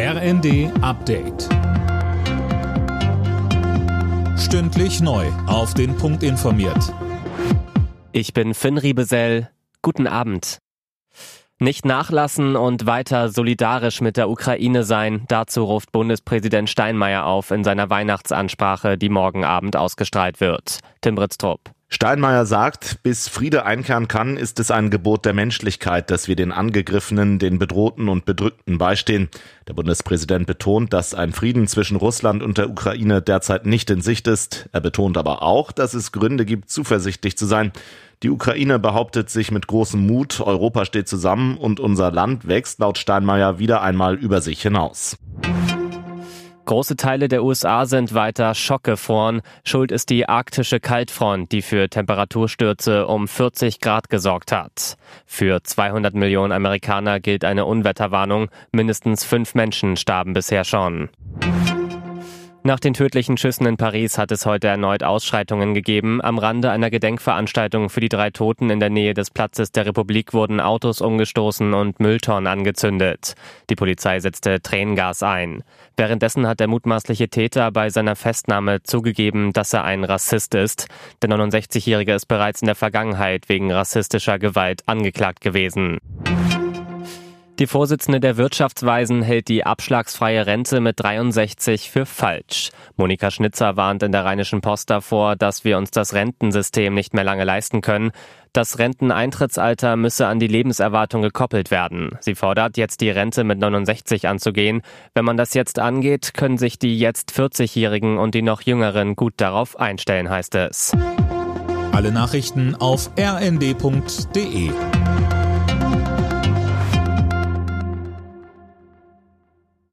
RND Update. Stündlich neu. Auf den Punkt informiert. Ich bin Finn Riebesell. Guten Abend. Nicht nachlassen und weiter solidarisch mit der Ukraine sein, dazu ruft Bundespräsident Steinmeier auf in seiner Weihnachtsansprache, die morgen Abend ausgestrahlt wird. Tim Britztrup. Steinmeier sagt, bis Friede einkehren kann, ist es ein Gebot der Menschlichkeit, dass wir den Angegriffenen, den Bedrohten und Bedrückten beistehen. Der Bundespräsident betont, dass ein Frieden zwischen Russland und der Ukraine derzeit nicht in Sicht ist. Er betont aber auch, dass es Gründe gibt, zuversichtlich zu sein. Die Ukraine behauptet sich mit großem Mut, Europa steht zusammen und unser Land wächst laut Steinmeier wieder einmal über sich hinaus. Große Teile der USA sind weiter schockgefroren. Schuld ist die arktische Kaltfront, die für Temperaturstürze um 40 Grad gesorgt hat. Für 200 Millionen Amerikaner gilt eine Unwetterwarnung. Mindestens fünf Menschen starben bisher schon. Nach den tödlichen Schüssen in Paris hat es heute erneut Ausschreitungen gegeben. Am Rande einer Gedenkveranstaltung für die drei Toten in der Nähe des Platzes der Republik wurden Autos umgestoßen und Mülltonnen angezündet. Die Polizei setzte Tränengas ein. Währenddessen hat der mutmaßliche Täter bei seiner Festnahme zugegeben, dass er ein Rassist ist. Der 69-Jährige ist bereits in der Vergangenheit wegen rassistischer Gewalt angeklagt gewesen. Die Vorsitzende der Wirtschaftsweisen hält die abschlagsfreie Rente mit 63 für falsch. Monika Schnitzer warnt in der Rheinischen Post davor, dass wir uns das Rentensystem nicht mehr lange leisten können. Das Renteneintrittsalter müsse an die Lebenserwartung gekoppelt werden. Sie fordert, jetzt die Rente mit 69 anzugehen. Wenn man das jetzt angeht, können sich die jetzt 40-Jährigen und die noch Jüngeren gut darauf einstellen, heißt es. Alle Nachrichten auf rnd.de